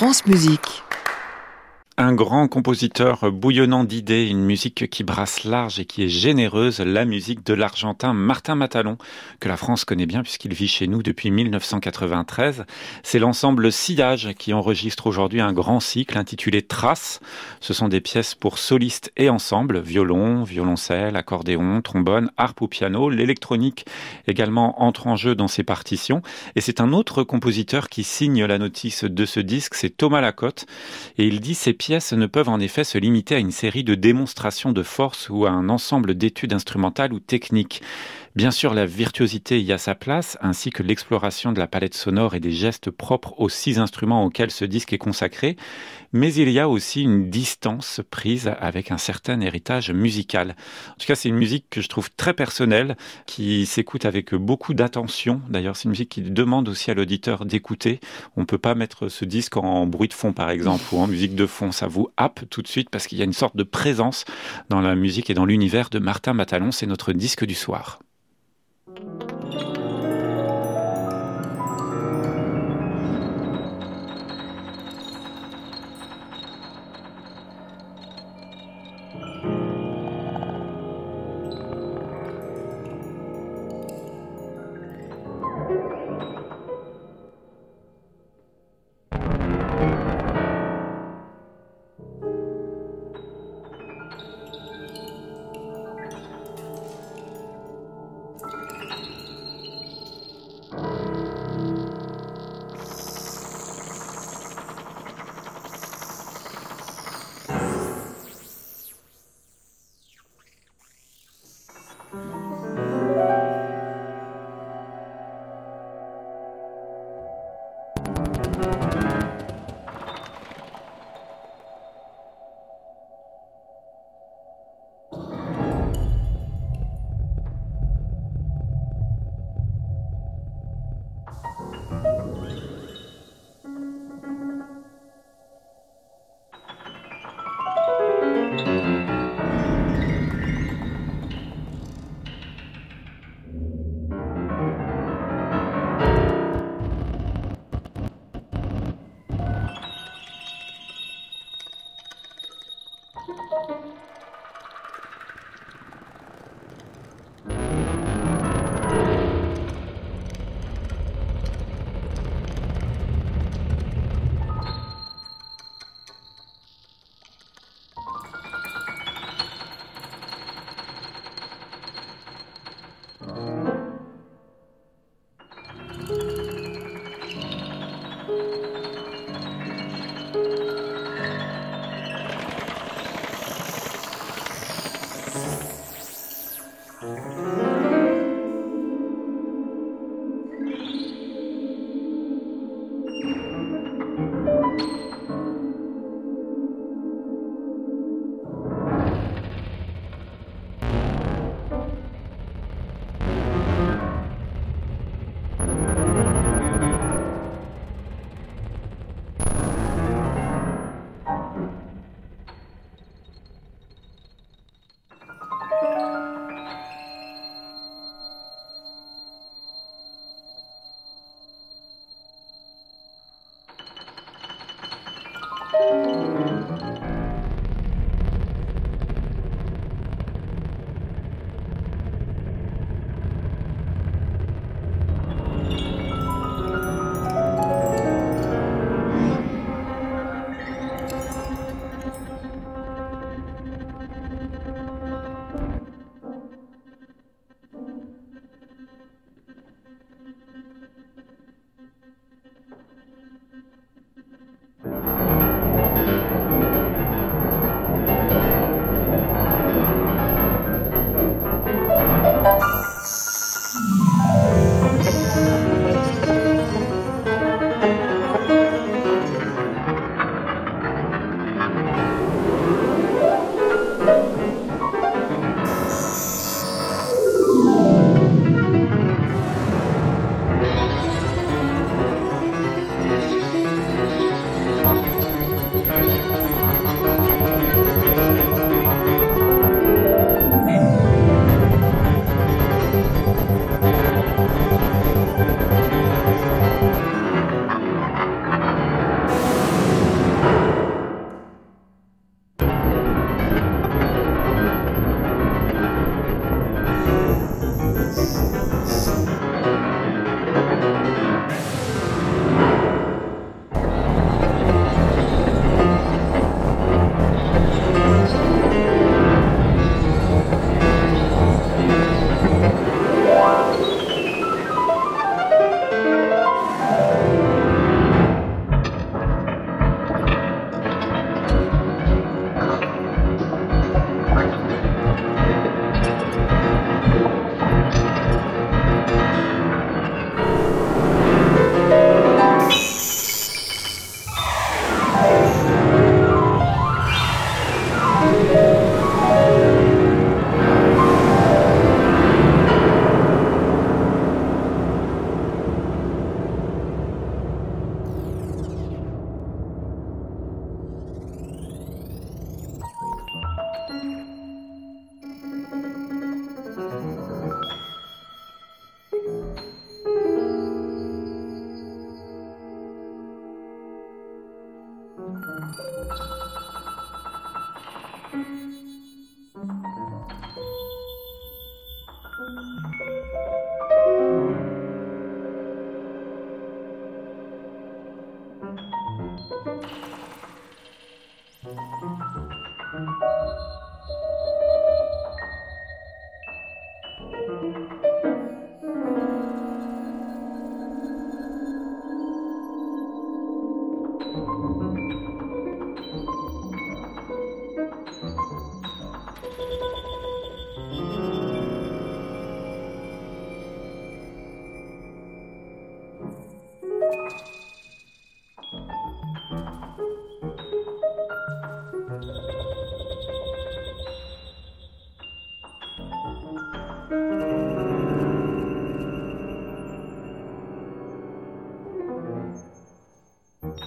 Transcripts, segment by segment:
France Musique. Un grand compositeur bouillonnant d'idées, une musique qui brasse large et qui est généreuse, la musique de l'Argentin Martin Matalon, que la France connaît bien puisqu'il vit chez nous depuis 1993. C'est l'ensemble Sillage qui enregistre aujourd'hui un grand cycle intitulé Traces. Ce sont des pièces pour solistes et ensemble, violon, violoncelle, accordéon, trombone, harpe ou piano. L'électronique également entre en jeu dans ces partitions. Et c'est un autre compositeur qui signe la notice de ce disque, c'est Thomas Lacotte. Et il dit ces pièces pièces ne peuvent en effet se limiter à une série de démonstrations de force ou à un ensemble d'études instrumentales ou techniques. Bien sûr, la virtuosité y a sa place, ainsi que l'exploration de la palette sonore et des gestes propres aux six instruments auxquels ce disque est consacré, mais il y a aussi une distance prise avec un certain héritage musical. En tout cas, c'est une musique que je trouve très personnelle, qui s'écoute avec beaucoup d'attention. D'ailleurs, c'est une musique qui demande aussi à l'auditeur d'écouter. On ne peut pas mettre ce disque en bruit de fond, par exemple, ou en musique de fond. Ça vous happe tout de suite parce qu'il y a une sorte de présence dans la musique et dans l'univers de Martin Matalon. C'est notre disque du soir.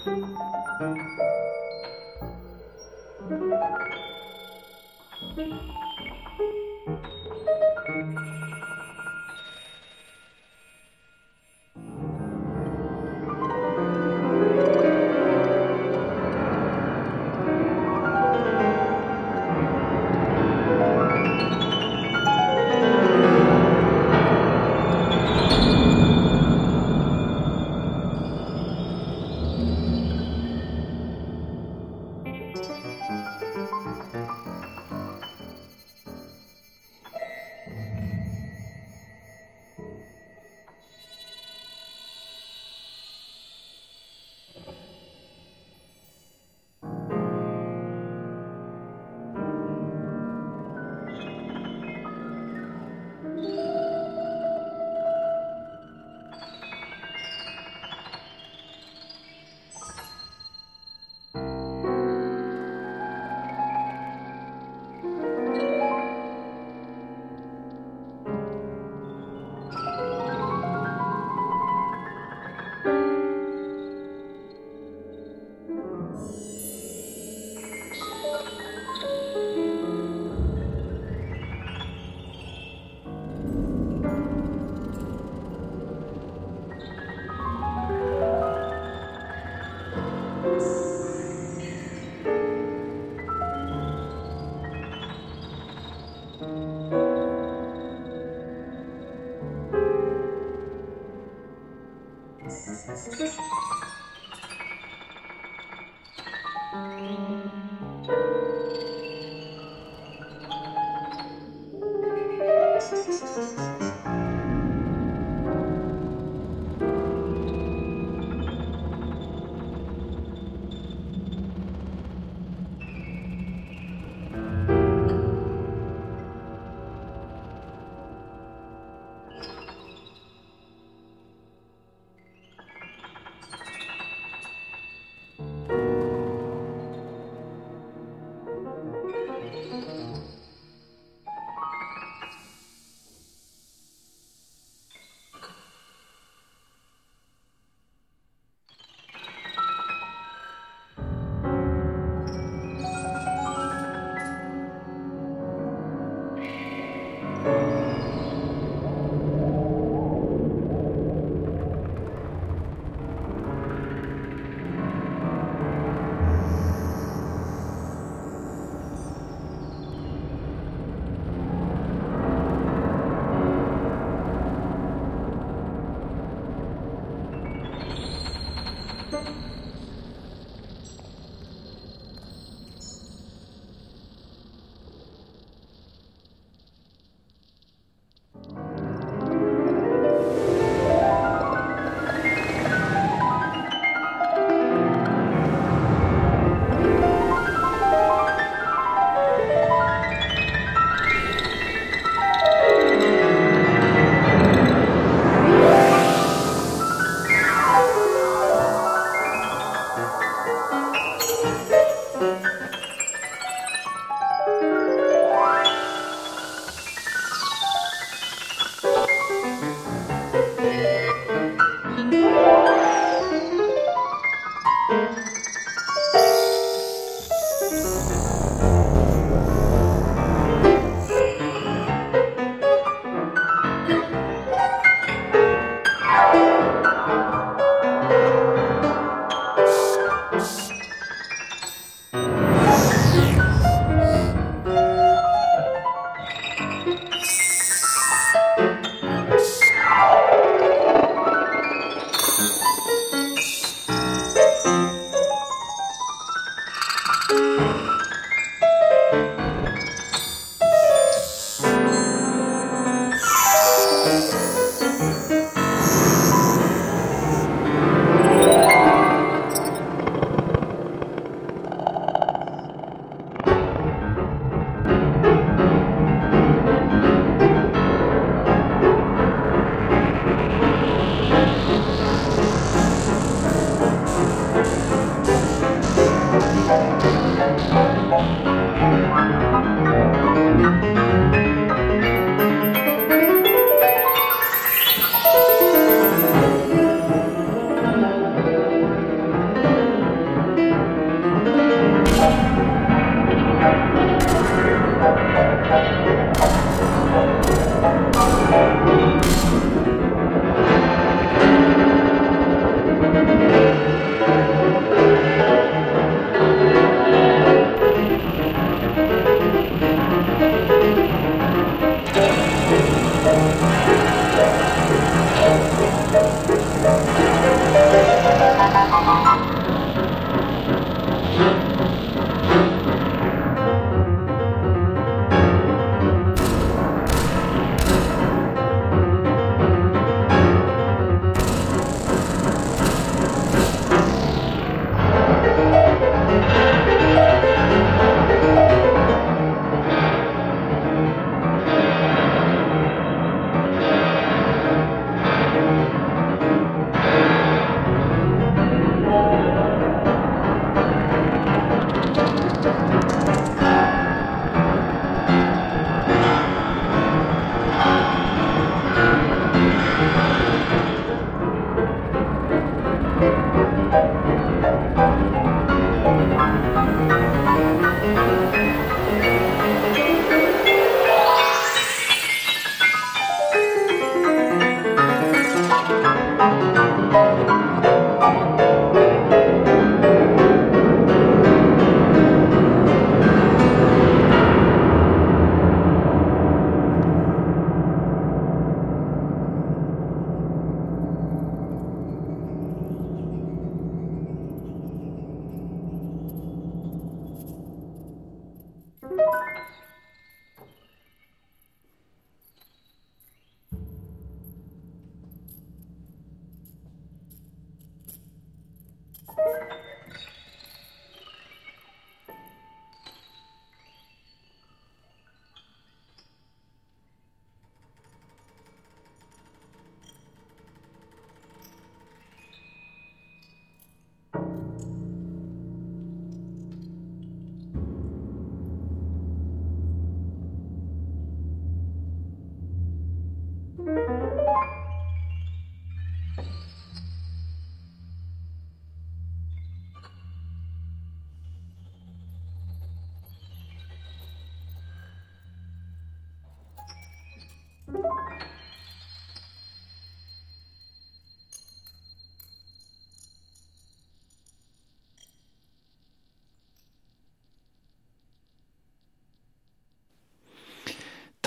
Thank you.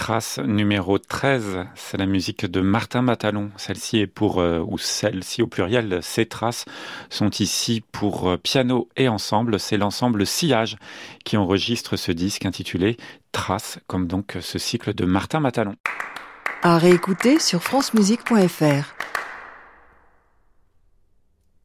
Trace numéro 13, c'est la musique de Martin Matalon. Celle-ci est pour, euh, ou celle-ci au pluriel, ces traces sont ici pour euh, piano et ensemble. C'est l'ensemble Sillage qui enregistre ce disque intitulé Traces, comme donc ce cycle de Martin Matalon. À réécouter sur francemusique.fr.